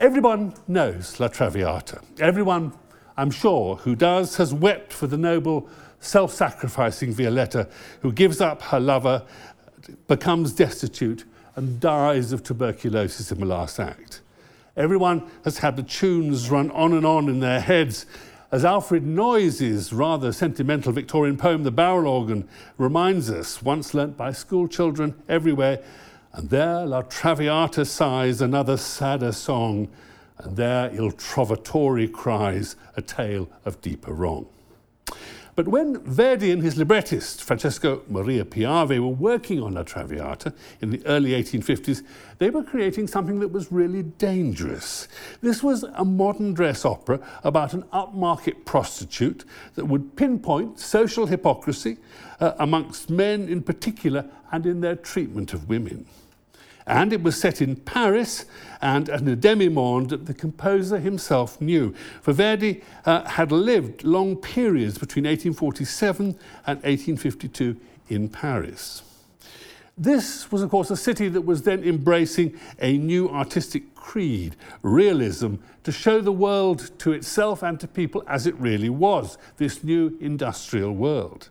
Everyone knows La Traviata. Everyone, I'm sure, who does has wept for the noble, self sacrificing Violetta who gives up her lover, becomes destitute, and dies of tuberculosis in the last act. Everyone has had the tunes run on and on in their heads. As Alfred Noyes's rather sentimental Victorian poem, The Barrel Organ, reminds us, once learnt by school children everywhere, and there La Traviata sighs another sadder song, and there Il Trovatore cries a tale of deeper wrong. But when Verdi and his librettist, Francesco Maria Piave, were working on La Traviata in the early 1850s, they were creating something that was really dangerous. This was a modern dress opera about an upmarket prostitute that would pinpoint social hypocrisy uh, amongst men in particular and in their treatment of women. And it was set in Paris and at a demi-monde that the composer himself knew. For Verdi uh, had lived long periods between 1847 and 1852 in Paris. This was, of course, a city that was then embracing a new artistic creed, realism, to show the world to itself and to people as it really was, this new industrial world.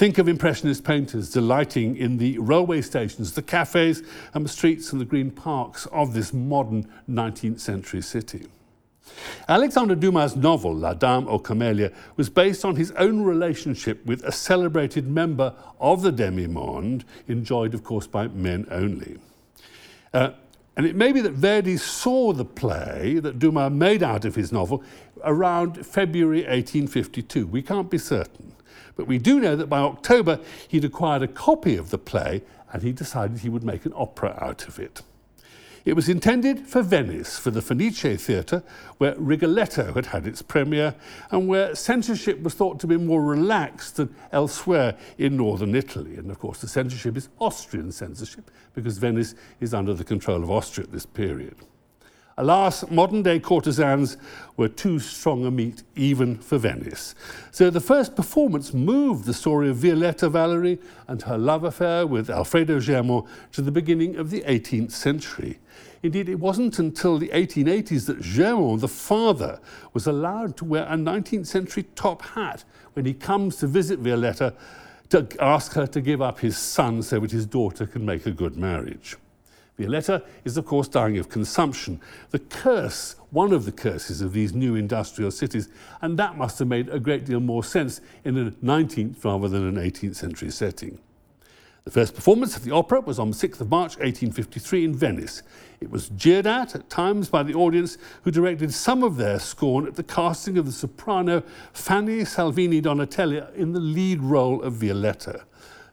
Think of Impressionist painters delighting in the railway stations, the cafes, and the streets and the green parks of this modern 19th century city. Alexandre Dumas' novel, La Dame aux Camélias, was based on his own relationship with a celebrated member of the demi-monde, enjoyed, of course, by men only. Uh, and it may be that Verdi saw the play that Dumas made out of his novel around February 1852. We can't be certain. But we do know that by October he'd acquired a copy of the play and he decided he would make an opera out of it. It was intended for Venice, for the Fenice Theatre, where Rigoletto had had its premiere and where censorship was thought to be more relaxed than elsewhere in northern Italy. And of course, the censorship is Austrian censorship because Venice is under the control of Austria at this period. Alas, modern day courtesans were too strong a meat even for Venice. So the first performance moved the story of Violetta Valery and her love affair with Alfredo Germont to the beginning of the 18th century. Indeed, it wasn't until the 1880s that Germont, the father, was allowed to wear a 19th century top hat when he comes to visit Violetta to ask her to give up his son so that his daughter can make a good marriage. Violetta is, of course, dying of consumption. The curse, one of the curses of these new industrial cities, and that must have made a great deal more sense in a 19th rather than an 18th century setting. The first performance of the opera was on 6th of March 1853 in Venice. It was jeered at at times by the audience who directed some of their scorn at the casting of the soprano Fanny Salvini Donatelli in the lead role of Violetta.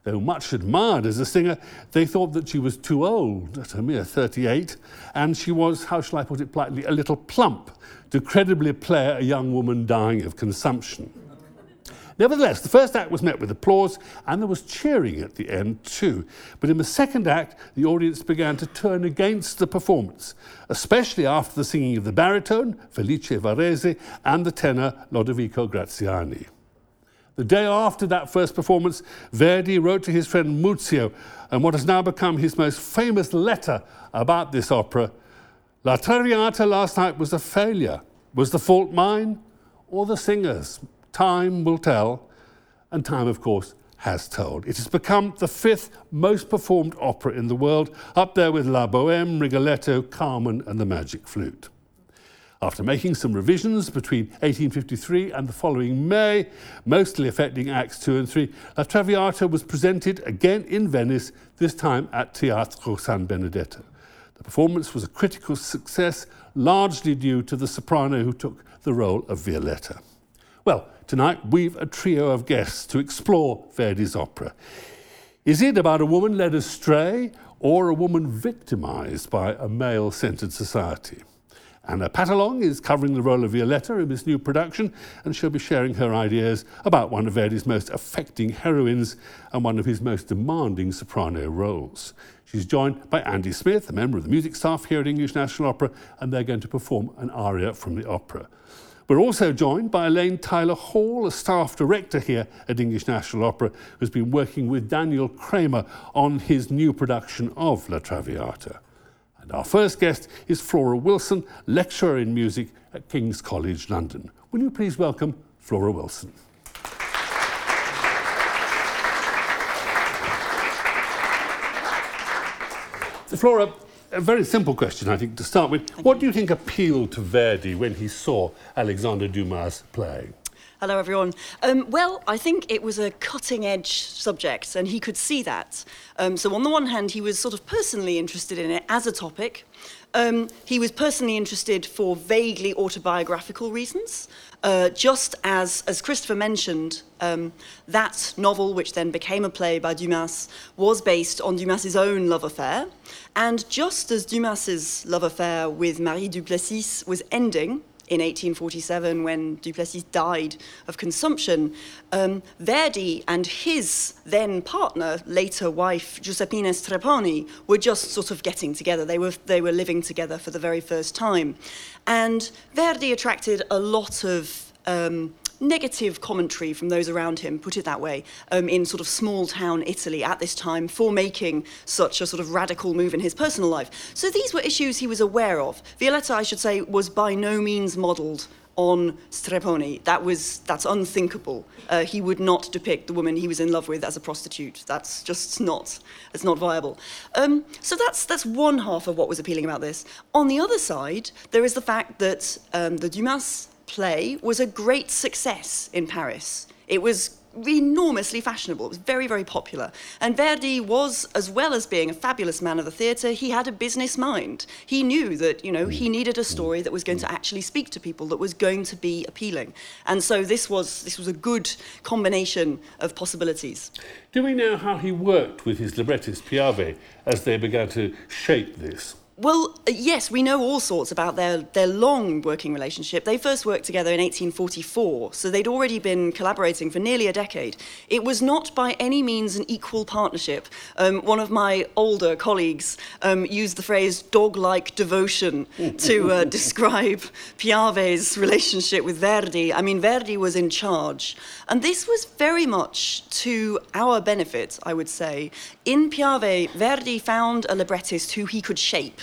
Though much admired as a singer, they thought that she was too old at a mere 38, and she was, how shall I put it politely, a little plump to credibly play a young woman dying of consumption. Nevertheless, the first act was met with applause and there was cheering at the end too. But in the second act, the audience began to turn against the performance, especially after the singing of the baritone, Felice Varese, and the tenor, Lodovico Graziani. The day after that first performance, Verdi wrote to his friend Muzio, and what has now become his most famous letter about this opera La Traviata last night was a failure. Was the fault mine or the singer's? Time will tell, and time, of course, has told. It has become the fifth most performed opera in the world, up there with La Boheme, Rigoletto, Carmen, and the Magic Flute. After making some revisions between 1853 and the following May, mostly affecting Acts 2 and 3, La Traviata was presented again in Venice, this time at Teatro San Benedetto. The performance was a critical success, largely due to the soprano who took the role of Violetta. Well, tonight we've a trio of guests to explore Verdi's opera. Is it about a woman led astray or a woman victimized by a male centered society? Anna Patalong is covering the role of Violetta in this new production, and she'll be sharing her ideas about one of Verdi's most affecting heroines and one of his most demanding soprano roles. She's joined by Andy Smith, a member of the music staff here at English National Opera, and they're going to perform an aria from the opera. We're also joined by Elaine Tyler Hall, a staff director here at English National Opera, who's been working with Daniel Kramer on his new production of La Traviata. And our first guest is Flora Wilson, lecturer in music at King's College London. Will you please welcome Flora Wilson? Flora, a very simple question, I think, to start with. Thank what you. do you think appealed to Verdi when he saw Alexander Dumas' play? Hello, everyone. Um, well, I think it was a cutting edge subject, and he could see that. Um, so, on the one hand, he was sort of personally interested in it as a topic. Um, he was personally interested for vaguely autobiographical reasons. Uh, just as, as Christopher mentioned, um, that novel, which then became a play by Dumas, was based on Dumas's own love affair. And just as Dumas's love affair with Marie Duplessis was ending, in 1847 when Duplessis died of consumption, um, Verdi and his then partner, later wife Giuseppina Strepponi, were just sort of getting together. They were, they were living together for the very first time. And Verdi attracted a lot of um, negative commentary from those around him, put it that way, um, in sort of small town Italy at this time for making such a sort of radical move in his personal life. So these were issues he was aware of. Violetta, I should say, was by no means modelled on Strepponi. That was that's unthinkable. Uh, he would not depict the woman he was in love with as a prostitute. That's just not it's not viable. Um, so that's that's one half of what was appealing about this. On the other side, there is the fact that um, the Dumas play was a great success in Paris. It was enormously fashionable. It was very, very popular. And Verdi was, as well as being a fabulous man of the theatre, he had a business mind. He knew that, you know, he mm. needed a story that was going to mm. actually speak to people, that was going to be appealing. And so this was, this was a good combination of possibilities. Do we know how he worked with his librettist Piave as they began to shape this? Well, uh, yes, we know all sorts about their, their long working relationship. They first worked together in 1844, so they'd already been collaborating for nearly a decade. It was not by any means an equal partnership. Um, one of my older colleagues um, used the phrase dog like devotion to uh, describe Piave's relationship with Verdi. I mean, Verdi was in charge. And this was very much to our benefit, I would say. In Piave, Verdi found a librettist who he could shape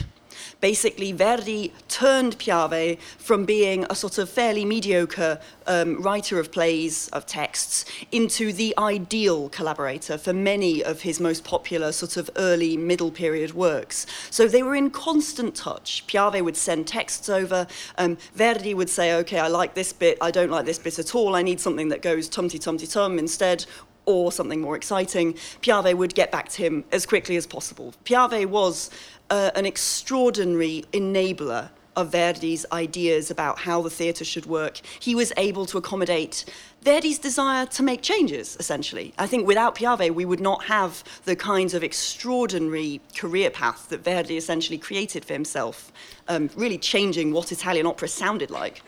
basically Verdi turned Piave from being a sort of fairly mediocre um, writer of plays, of texts, into the ideal collaborator for many of his most popular sort of early middle period works. So they were in constant touch. Piave would send texts over. Um, Verdi would say, okay, I like this bit, I don't like this bit at all, I need something that goes tum-ti-tum-ti-tum instead, or something more exciting, Piave would get back to him as quickly as possible. Piave was uh, an extraordinary enabler of Verdi's ideas about how the theatre should work. He was able to accommodate Verdi's desire to make changes, essentially. I think without Piave, we would not have the kinds of extraordinary career path that Verdi essentially created for himself, um, really changing what Italian opera sounded like.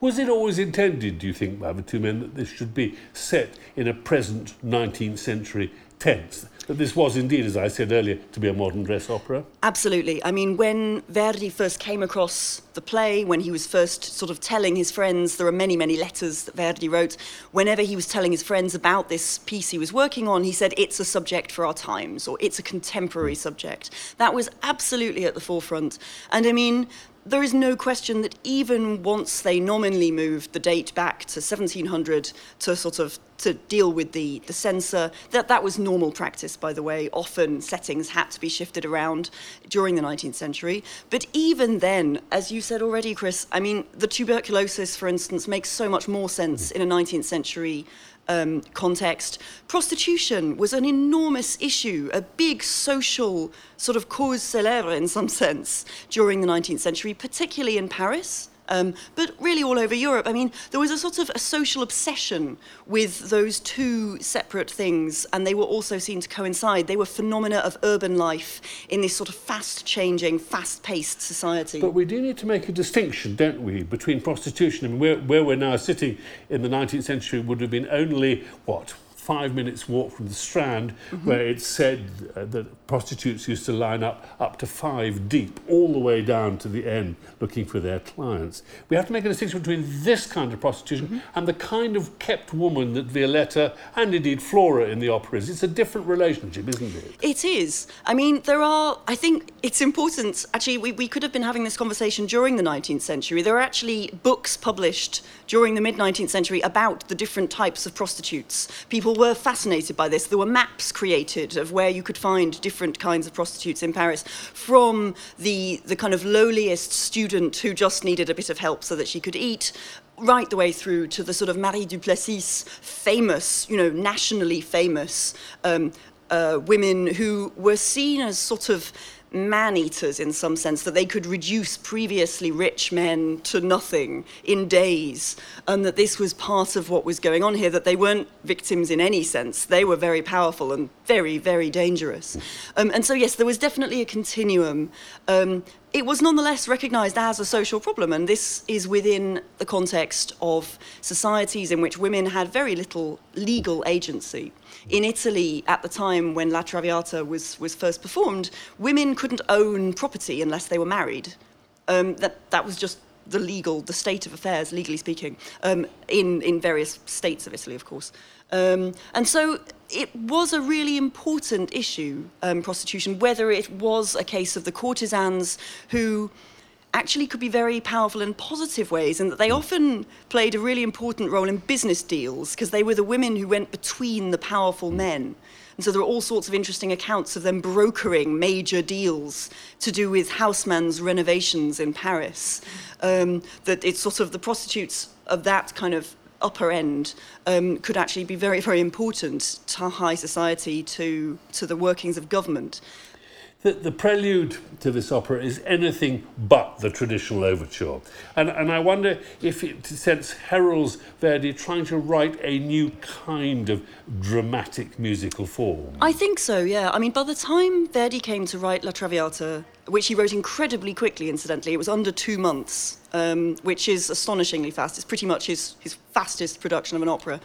Was it always intended, do you think, by the two men, that this should be set in a present 19th century tense? That this was indeed, as I said earlier, to be a modern dress opera? Absolutely. I mean, when Verdi first came across the play, when he was first sort of telling his friends, there are many, many letters that Verdi wrote. Whenever he was telling his friends about this piece he was working on, he said, it's a subject for our times, or it's a contemporary hmm. subject. That was absolutely at the forefront. And I mean, there is no question that even once they nominally moved the date back to 1700 to sort of to deal with the, the censor, that that was normal practice, by the way. Often settings had to be shifted around during the 19th century. But even then, as you said already, Chris, I mean, the tuberculosis, for instance, makes so much more sense in a 19th century um, context, prostitution was an enormous issue, a big social sort of cause célèbre in some sense during the 19th century, particularly in Paris. Um, but really all over Europe. I mean, there was a sort of a social obsession with those two separate things, and they were also seen to coincide. They were phenomena of urban life in this sort of fast-changing, fast-paced society. But we do need to make a distinction, don't we, between prostitution and where, where we're now sitting in the 19th century would have been only, what, five minutes walk from the Strand, mm-hmm. where it's said uh, that prostitutes used to line up up to five deep, all the way down to the end, looking for their clients. We have to make a distinction between this kind of prostitution mm-hmm. and the kind of kept woman that Violetta and indeed Flora in the opera is. It's a different relationship, isn't it? It is. I mean, there are, I think it's important, actually, we, we could have been having this conversation during the 19th century. There are actually books published during the mid 19th century about the different types of prostitutes. People were fascinated by this. There were maps created of where you could find different kinds of prostitutes in Paris, from the, the kind of lowliest student who just needed a bit of help so that she could eat, right the way through to the sort of Marie Duplessis famous, you know, nationally famous um, uh, women who were seen as sort of man eaters in some sense, that they could reduce previously rich men to nothing in days, and that this was part of what was going on here, that they weren't victims in any sense. They were very powerful and very, very dangerous. Um, and so, yes, there was definitely a continuum. Um, it was nonetheless recognized as a social problem, and this is within the context of societies in which women had very little legal agency. In Italy, at the time when La Traviata was, was first performed, women couldn't own property unless they were married. Um, that, that was just the legal, the state of affairs, legally speaking, um, in, in various states of Italy, of course. Um, and so it was a really important issue, um, prostitution, whether it was a case of the courtesans who actually could be very powerful in positive ways, and that they often played a really important role in business deals because they were the women who went between the powerful men. And so there are all sorts of interesting accounts of them brokering major deals to do with Haussmann's renovations in Paris. Um, that it's sort of the prostitutes of that kind of upper end um, could actually be very, very important to high society, to, to the workings of government. The, the prelude to this opera is anything but the traditional overture. And, and I wonder if it sense heralds Verdi trying to write a new kind of dramatic musical form. I think so, yeah. I mean, by the time Verdi came to write La Traviata, which he wrote incredibly quickly, incidentally, it was under two months um, which is astonishingly fast. It's pretty much his, his fastest production of an opera.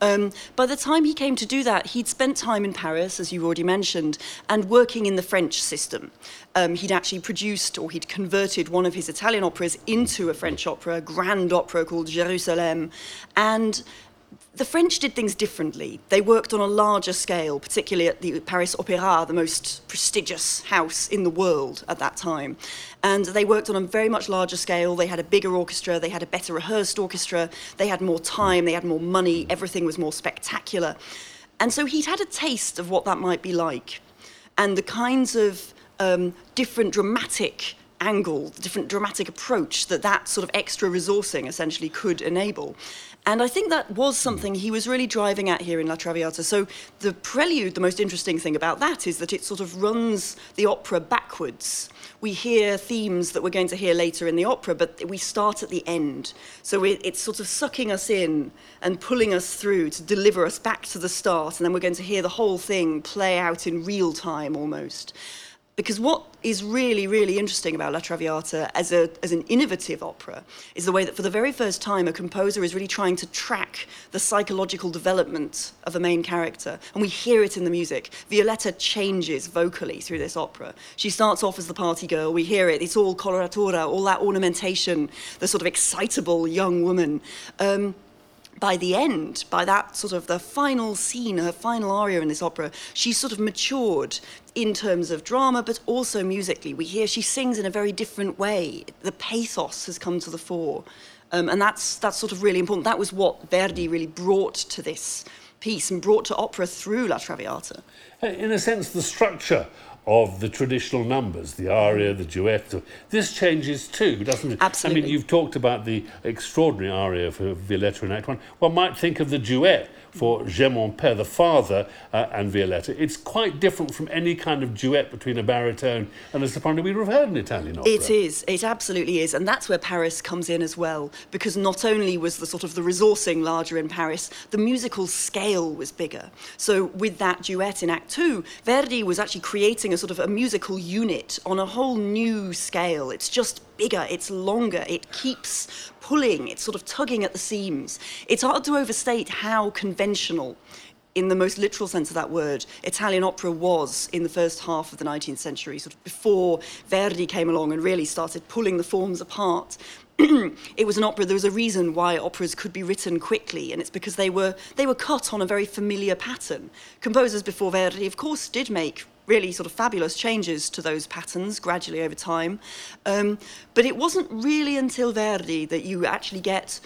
Um, by the time he came to do that, he'd spent time in Paris, as you've already mentioned, and working in the French system. Um, he'd actually produced or he'd converted one of his Italian operas into a French opera, a grand opera called Jérusalem. And the French did things differently. They worked on a larger scale, particularly at the Paris Opéra, the most prestigious house in the world at that time. And they worked on a very much larger scale. They had a bigger orchestra, they had a better rehearsed orchestra, they had more time, they had more money, everything was more spectacular. And so he'd had a taste of what that might be like and the kinds of um, different dramatic angle, different dramatic approach that that sort of extra resourcing essentially could enable. And I think that was something he was really driving at here in La Traviata. So the prelude, the most interesting thing about that is that it sort of runs the opera backwards. We hear themes that we're going to hear later in the opera, but we start at the end. So it's sort of sucking us in and pulling us through to deliver us back to the start, and then we're going to hear the whole thing play out in real time almost. Because what is really, really interesting about La Traviata as, a, as an innovative opera is the way that for the very first time a composer is really trying to track the psychological development of a main character. And we hear it in the music. Violetta changes vocally through this opera. She starts off as the party girl, we hear it, it's all coloratura, all that ornamentation, the sort of excitable young woman. Um, by the end, by that sort of the final scene, her final aria in this opera, she's sort of matured in terms of drama, but also musically. We hear she sings in a very different way. The pathos has come to the fore. Um, and that's, that's sort of really important. That was what Verdi really brought to this piece and brought to opera through La Traviata. In a sense, the structure of the traditional numbers, the aria, the duet. This changes too, doesn't it? Absolutely. I mean, you've talked about the extraordinary aria for Violetta in Act One. One might think of the duet for Germont père, the father, uh, and Violetta. It's quite different from any kind of duet between a baritone and a soprano we would have heard in Italian opera. It is. It absolutely is. And that's where Paris comes in as well, because not only was the sort of the resourcing larger in Paris, the musical scale was bigger. So with that duet in Act Two, Verdi was actually creating a sort of a musical unit on a whole new scale. It's just bigger, it's longer, it keeps pulling, it's sort of tugging at the seams. It's hard to overstate how conventional in the most literal sense of that word, Italian opera was in the first half of the 19th century, sort of before Verdi came along and really started pulling the forms apart. it was an opera. There was a reason why operas could be written quickly, and it's because they were they were cut on a very familiar pattern. Composers before Verdi, of course, did make really sort of fabulous changes to those patterns gradually over time, um, but it wasn't really until Verdi that you actually get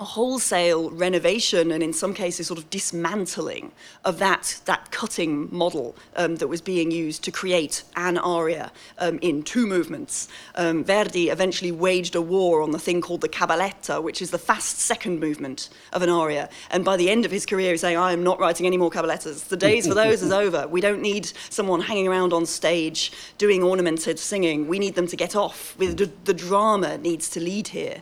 a wholesale renovation and in some cases sort of dismantling of that, that cutting model um, that was being used to create an aria um, in two movements. Um, Verdi eventually waged a war on the thing called the cabaletta, which is the fast second movement of an aria. And by the end of his career, he's saying, I am not writing any more cabalettas. The days for those is over. We don't need someone hanging around on stage doing ornamented singing. We need them to get off. The, the drama needs to lead here.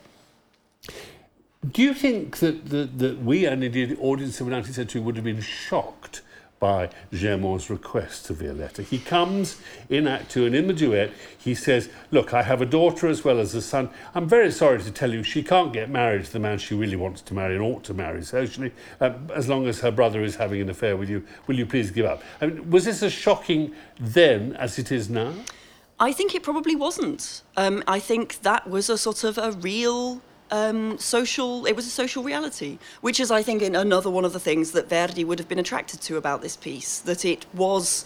Do you think that, that, that we and indeed the audience of the 19th century would have been shocked by Germont's request to Violetta? He comes in Act Two and in the duet he says, Look, I have a daughter as well as a son. I'm very sorry to tell you she can't get married to the man she really wants to marry and ought to marry socially. Uh, as long as her brother is having an affair with you, will you please give up? I mean, was this as shocking then as it is now? I think it probably wasn't. Um, I think that was a sort of a real um, social, it was a social reality, which is, I think, another one of the things that Verdi would have been attracted to about this piece, that it was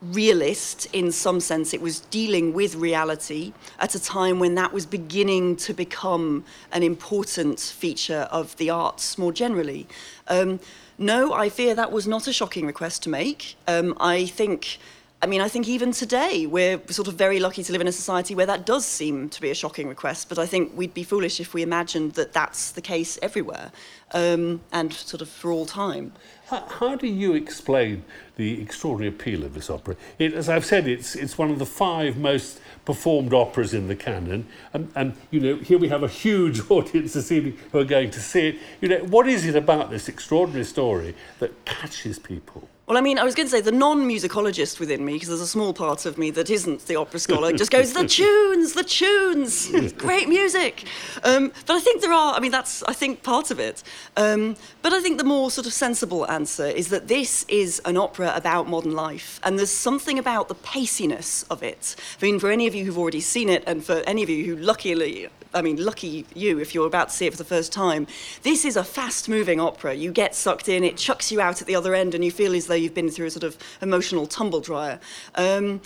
realist in some sense. It was dealing with reality at a time when that was beginning to become an important feature of the arts more generally. Um, no, I fear that was not a shocking request to make. Um, I think I mean, I think even today we're sort of very lucky to live in a society where that does seem to be a shocking request. But I think we'd be foolish if we imagined that that's the case everywhere um, and sort of for all time. How, how do you explain the extraordinary appeal of this opera? It, as I've said, it's it's one of the five most performed operas in the canon, and, and you know here we have a huge audience this evening who are going to see it. You know, what is it about this extraordinary story that catches people? Well, I mean, I was going to say the non-musicologist within me, because there's a small part of me that isn't the opera scholar, just goes, the tunes, the tunes, great music. Um, but I think there are, I mean, that's, I think, part of it. Um, but I think the more sort of sensible answer is that this is an opera about modern life, and there's something about the paciness of it. I mean, for any of you who've already seen it, and for any of you who luckily I mean, lucky you if you're about to see it for the first time. This is a fast moving opera. You get sucked in, it chucks you out at the other end, and you feel as though you've been through a sort of emotional tumble dryer. Um,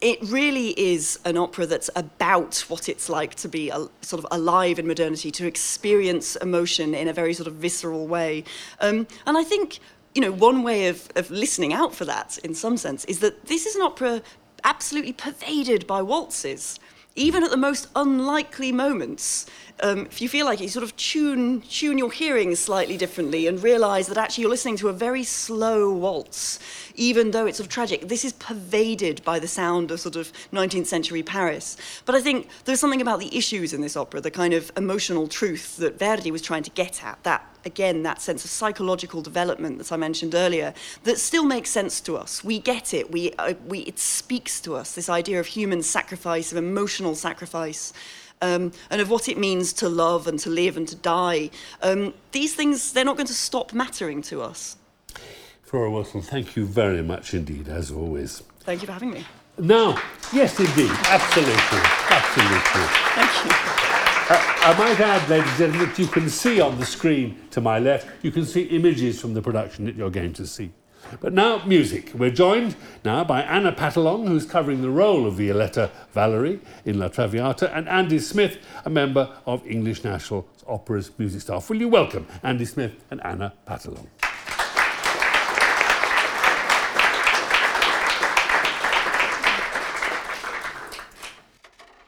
it really is an opera that's about what it's like to be a, sort of alive in modernity, to experience emotion in a very sort of visceral way. Um, and I think, you know, one way of, of listening out for that, in some sense, is that this is an opera absolutely pervaded by waltzes even at the most unlikely moments, um, if you feel like it, you sort of tune, tune your hearing slightly differently and realize that actually you're listening to a very slow waltz, even though it's sort of tragic. This is pervaded by the sound of sort of 19th century Paris. But I think there's something about the issues in this opera, the kind of emotional truth that Verdi was trying to get at, that again, that sense of psychological development that I mentioned earlier, that still makes sense to us. We get it. We, uh, we, it speaks to us, this idea of human sacrifice, of emotional sacrifice um, and of what it means to love and to live and to die. Um, these things, they're not going to stop mattering to us. Flora Wilson, thank you very much indeed, as always. Thank you for having me. Now, yes, indeed, absolutely, absolutely. Thank you. Uh, I might add, ladies and gentlemen, that you can see on the screen to my left, you can see images from the production that you're going to see. But now, music. We're joined now by Anna Patalong, who's covering the role of Violetta Valerie in La Traviata, and Andy Smith, a member of English National Opera's music staff. Will you welcome Andy Smith and Anna Patalong?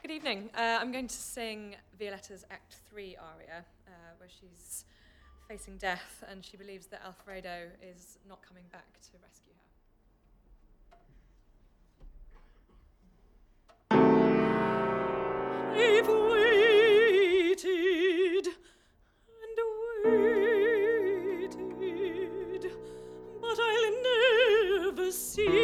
Good evening. Uh, I'm going to sing Violetta's Act 3 aria, uh, where she's facing death and she believes that Alfredo is not coming back to rescue her. I've waited and waited, but I'll never see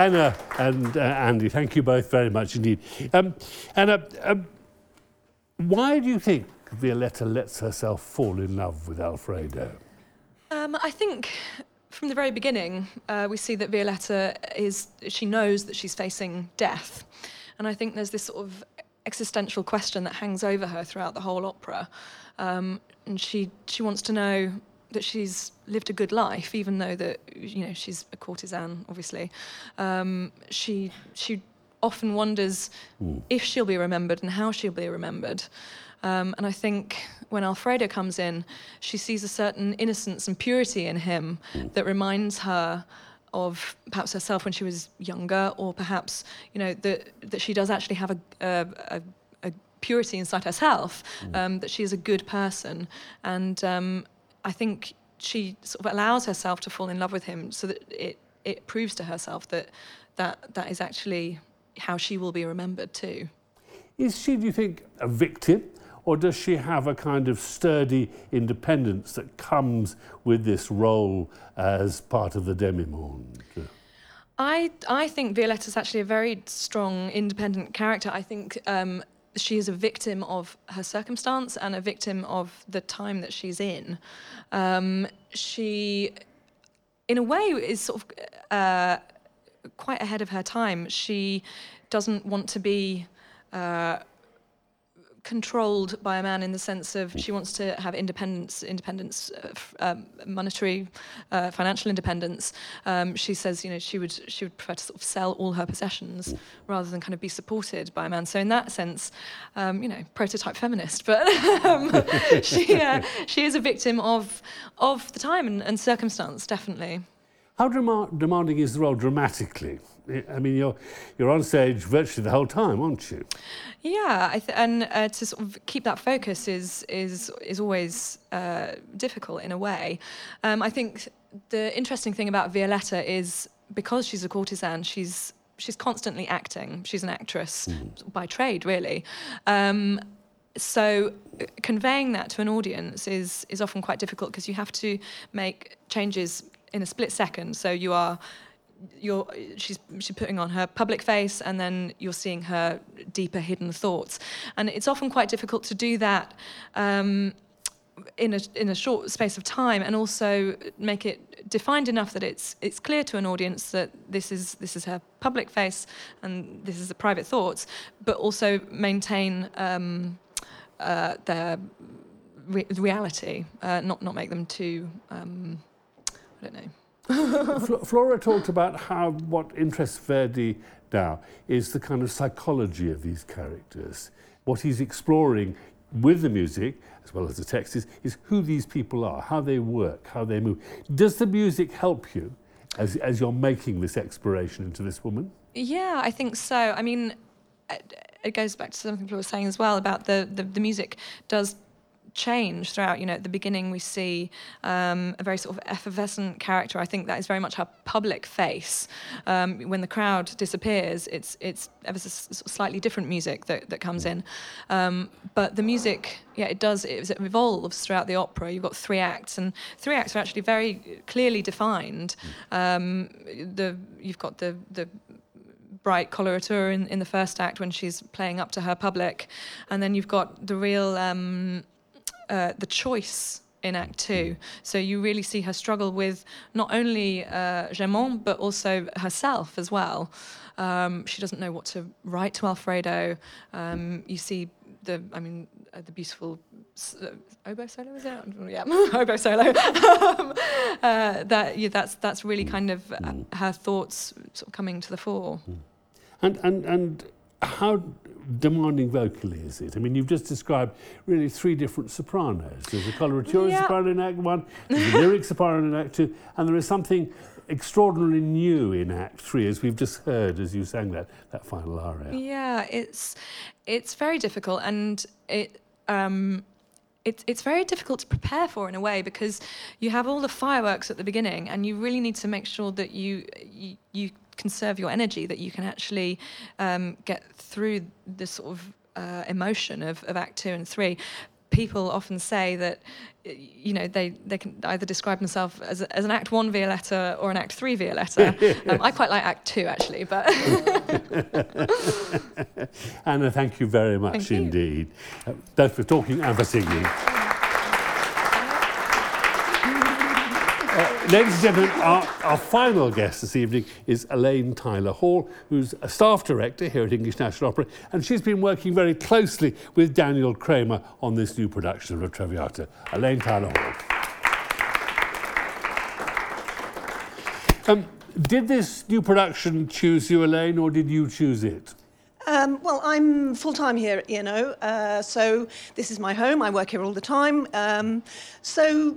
Anna and uh, Andy, thank you both very much indeed. Um, Anna, um, why do you think Violetta lets herself fall in love with Alfredo? Um, I think from the very beginning, uh, we see that Violetta is, she knows that she's facing death. And I think there's this sort of existential question that hangs over her throughout the whole opera. Um, and she, she wants to know that she's lived a good life, even though that, you know, she's a courtesan, obviously. Um, she, she often wonders Mm. if she'll be remembered and how she'll be remembered. Um, and I think when Alfredo comes in, she sees a certain innocence and purity in him that reminds her of perhaps herself when she was younger, or perhaps you know that that she does actually have a a, a, a purity inside herself, um, that she is a good person, and um, I think she sort of allows herself to fall in love with him, so that it it proves to herself that that that is actually how she will be remembered too. Is she, do you think, a victim? Or does she have a kind of sturdy independence that comes with this role as part of the demi-monde? I I think Violetta's actually a very strong, independent character. I think um, she is a victim of her circumstance and a victim of the time that she's in. Um, she, in a way, is sort of uh, quite ahead of her time. She doesn't want to be. Uh, controlled by a man in the sense of she wants to have independence, independence, uh, f- um, monetary, uh, financial independence. Um, she says, you know, she would she would prefer to sort of sell all her possessions rather than kind of be supported by a man. So in that sense, um, you know, prototype feminist, but um, she uh, she is a victim of of the time and, and circumstance, definitely. How dema- demanding is the role dramatically? I- mean, you're, you're on stage virtually the whole time, aren't you? Yeah, I th- and uh, to sort of keep that focus is is is always uh, difficult in a way. Um, I think the interesting thing about Violetta is because she's a courtesan, she's she's constantly acting. She's an actress by trade, really. Um, so uh, conveying that to an audience is is often quite difficult because you have to make changes in a split second. So you are you're she's she's putting on her public face and then you're seeing her deeper hidden thoughts and it's often quite difficult to do that um, in a in a short space of time and also make it defined enough that it's it's clear to an audience that this is this is her public face and this is the private thoughts but also maintain um, uh, their re- reality uh, not not make them too um, I don't know Flora talked about how what interests Verdi now is the kind of psychology of these characters. What he's exploring with the music, as well as the text, is, is who these people are, how they work, how they move. Does the music help you as, as you're making this exploration into this woman? Yeah, I think so. I mean, it- goes back to something people were saying as well about the, the, the music does change throughout. You know, at the beginning we see um, a very sort of effervescent character. I think that is very much her public face. Um, when the crowd disappears, it's it's ever so slightly different music that, that comes in. Um, but the music, yeah, it does. It, it evolves throughout the opera. You've got three acts, and three acts are actually very clearly defined. Um, the you've got the the bright coloratura in, in the first act when she's playing up to her public, and then you've got the real um, uh, the choice in Act Two. So you really see her struggle with not only uh, Germont but also herself as well. Um, she doesn't know what to write to Alfredo. Um, you see the, I mean, uh, the beautiful uh, oboe solo is it? Yeah, oboe solo. um, uh, that yeah, that's that's really kind of uh, her thoughts sort of coming to the fore. And, and, and how demanding vocally is it? I mean, you've just described really three different sopranos. There's a coloratura Yeah. soprano in Act One, there's a lyric soprano in Act Two, and there is something extraordinarily new in Act Three, as we've just heard as you sang that, that final aria. Yeah, it's it's very difficult, and it um, it's it's very difficult to prepare for in a way because you have all the fireworks at the beginning, and you really need to make sure that you you, you conserve your energy, that you can actually um, get through the sort of uh, emotion of, of Act Two and Three. people often say that you know they, they can either describe themselves as, as an act one violetta or an act three violetta um, i quite like act two actually but anna thank you very much thank you. indeed uh, both for talking and for singing ladies and gentlemen, our, our, final guest this evening is Elaine Tyler Hall, who's a staff director here at English National Opera, and she's been working very closely with Daniel Kramer on this new production of Traviata. Elaine Tyler Hall. Um, did this new production choose you, Elaine, or did you choose it? Um, well, I'm full time here at ENO, uh, so this is my home. I work here all the time. Um, so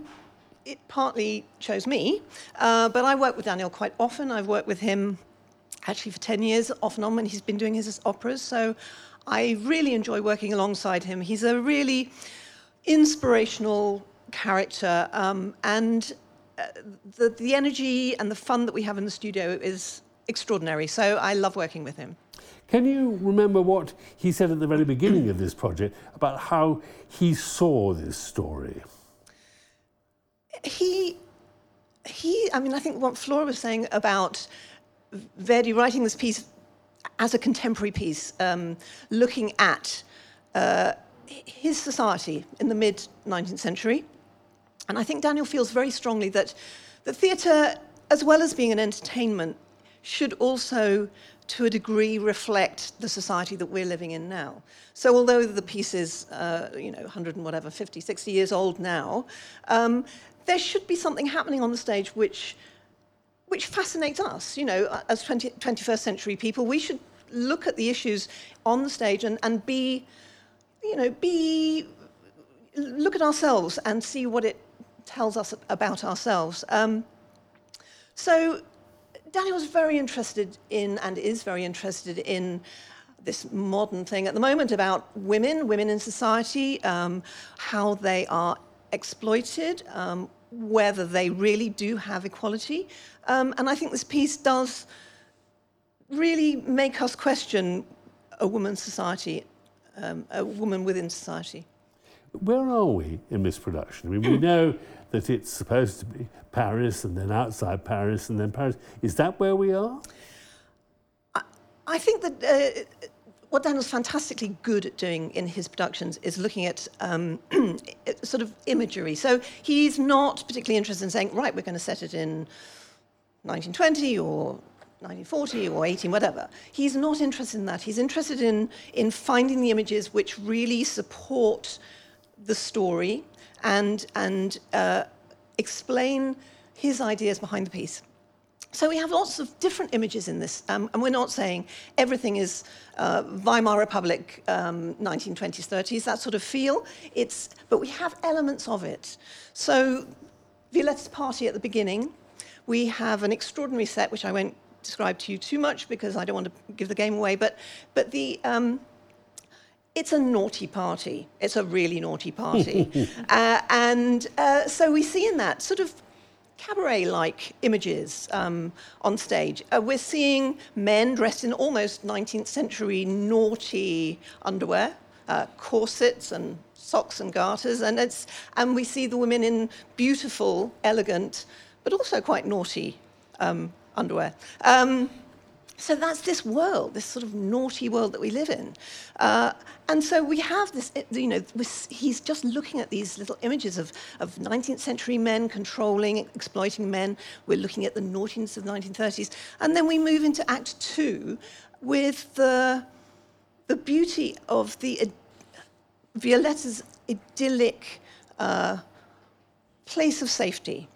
it partly chose me, uh, but I work with Daniel quite often. I've worked with him actually for 10 years, off and on, when he's been doing his operas. So I really enjoy working alongside him. He's a really inspirational character, um, and uh, the, the energy and the fun that we have in the studio is extraordinary. So I love working with him. Can you remember what he said at the very beginning of this project about how he saw this story? He, he, I mean, I think what Flora was saying about Verdi writing this piece as a contemporary piece, um, looking at uh, his society in the mid 19th century. And I think Daniel feels very strongly that the theatre, as well as being an entertainment, should also, to a degree, reflect the society that we're living in now. So, although the piece is, uh, you know, 100 and whatever, 50, 60 years old now, um, there should be something happening on the stage which, which fascinates us. You know, as 20, 21st century people, we should look at the issues on the stage and, and be, you know, be, look at ourselves and see what it tells us about ourselves. Um, so Daniel was very interested in and is very interested in this modern thing at the moment about women, women in society, um, how they are exploited, um, whether they really do have equality. Um, and I think this piece does really make us question a woman's society, um, a woman within society. Where are we in this production? I mean, we know that it's supposed to be Paris and then outside Paris and then Paris. Is that where we are? I, I think that uh, what Daniel's fantastically good at doing in his productions is looking at um, sort of imagery. So he's not particularly interested in saying, right, we're going to set it in 1920 or 1940 or 18, whatever. He's not interested in that. He's interested in, in finding the images which really support the story and, and uh, explain his ideas behind the piece. So we have lots of different images in this, um, and we're not saying everything is uh, Weimar Republic, um, 1920s, 30s, that sort of feel. It's, but we have elements of it. So Violetta's party at the beginning, we have an extraordinary set, which I won't describe to you too much because I don't want to give the game away, but, but the... Um, it's a naughty party. It's a really naughty party. uh, and uh, so we see in that sort of cabaret like images um, on stage. Uh, we're seeing men dressed in almost 19th century naughty underwear, uh, corsets and socks and garters, and, it's, and we see the women in beautiful, elegant, but also quite naughty um, underwear. Um, so that's this world, this sort of naughty world that we live in. Uh, and so we have this, you know, he's just looking at these little images of, of 19th century men controlling, exploiting men. We're looking at the naughtiness of the 1930s. And then we move into Act Two with the, the beauty of the Violetta's idyllic uh, place of safety.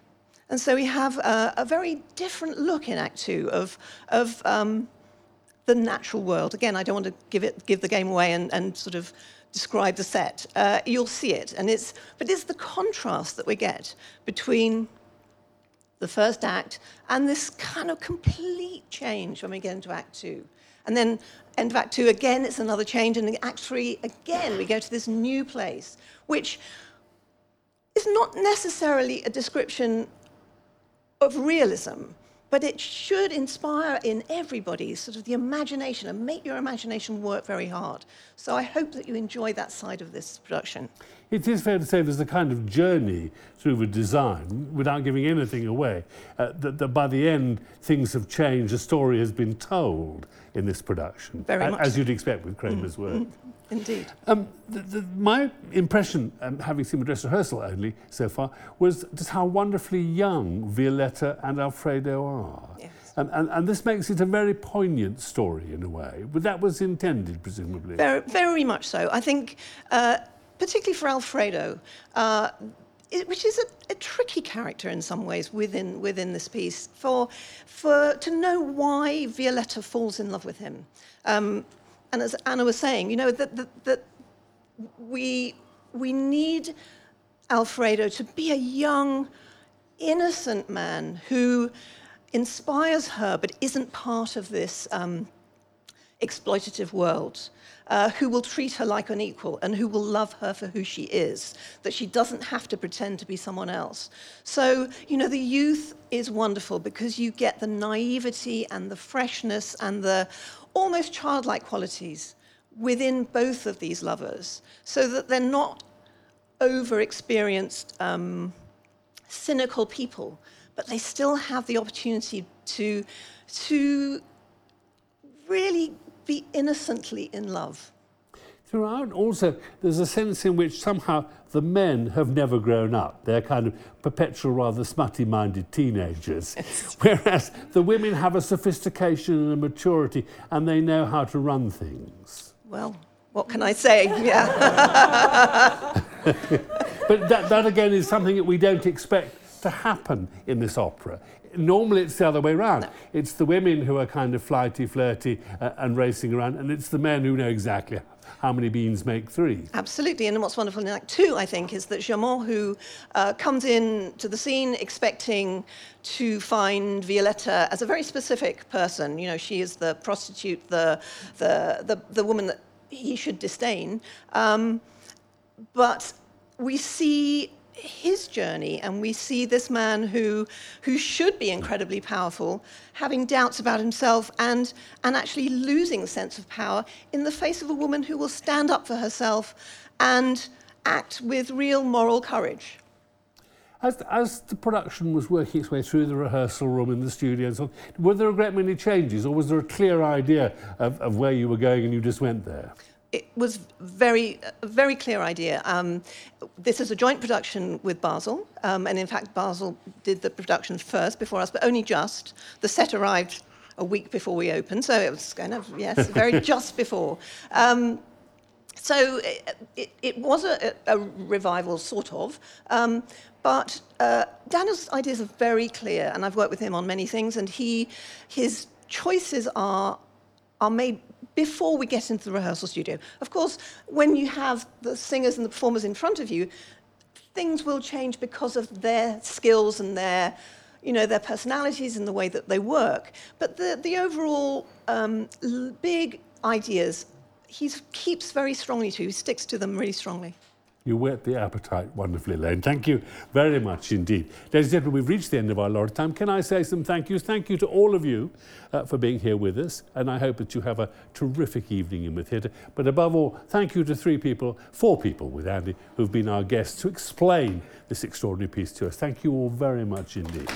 And so we have a, a very different look in Act Two of, of um, the natural world. Again, I don't want to give, it, give the game away and, and sort of describe the set. Uh, you'll see it. And it's, but it's the contrast that we get between the first act and this kind of complete change when we get into Act Two. And then end of Act Two, again, it's another change. And in Act Three, again, we go to this new place, which is not necessarily a description of realism, but it should inspire in everybody sort of the imagination and make your imagination work very hard. So I hope that you enjoy that side of this production. It is fair to say there's a kind of journey through the design, without giving anything away, uh, that, that by the end things have changed, a story has been told in this production. Very much As you'd expect with Kramer's mm, mm, work. Mm. Indeed. Um, the, the, my impression, um, having seen the dress rehearsal only so far, was just how wonderfully young Violetta and Alfredo are. Yes. And, and, and this makes it a very poignant story in a way. But that was intended, presumably. Very, very much so. I think, uh, particularly for Alfredo, uh, it, which is a, a tricky character in some ways within within this piece, for for to know why Violetta falls in love with him. Um, and as Anna was saying, you know that that, that we we need Alfredo to be a young, innocent man who inspires her, but isn't part of this. Um, exploitative world, uh, who will treat her like an equal and who will love her for who she is, that she doesn't have to pretend to be someone else. So, you know, the youth is wonderful because you get the naivety and the freshness and the almost childlike qualities within both of these lovers so that they're not over experienced um, cynical people, but they still have the opportunity to, to really be innocently in love. Throughout, also, there's a sense in which somehow the men have never grown up. They're kind of perpetual, rather smutty minded teenagers. Whereas the women have a sophistication and a maturity and they know how to run things. Well, what can I say? Yeah. But that, that again is something that we don't expect to happen in this opera. Normally it's the other way around. It's the women who are kind of flighty, flirty, uh, and racing around, and it's the men who know exactly how many beans make three. Absolutely. And what's wonderful in Act Two, I think, is that Germont, who uh, comes in to the scene expecting to find Violetta as a very specific person. You know, she is the prostitute, the, the, the, the woman that he should disdain. Um, but we see his journey and we see this man who who should be incredibly powerful having doubts about himself and and actually losing sense of power in the face of a woman who will stand up for herself and act with real moral courage As, as the production was working its way through the rehearsal room in the studio so were there a great many changes or was there a clear idea of, of where you were going and you just went there? It was very, a very clear idea. Um, this is a joint production with Basel, um, and in fact, Basel did the production first before us, but only just. The set arrived a week before we opened, so it was kind of yes, very just before. Um, so it, it, it was a, a revival, sort of. Um, but uh, Daniel's ideas are very clear, and I've worked with him on many things, and he, his choices are, are made before we get into the rehearsal studio. Of course, when you have the singers and the performers in front of you, things will change because of their skills and their, you know, their personalities and the way that they work. But the, the overall um, big ideas, he keeps very strongly to. He sticks to them really strongly. You whet the appetite wonderfully, Elaine. Thank you very much indeed. Ladies and gentlemen, we've reached the end of our allotted time. Can I say some thank yous? Thank you to all of you uh, for being here with us, and I hope that you have a terrific evening in the theatre. But above all, thank you to three people, four people with Andy, who've been our guests to explain this extraordinary piece to us. Thank you all very much indeed.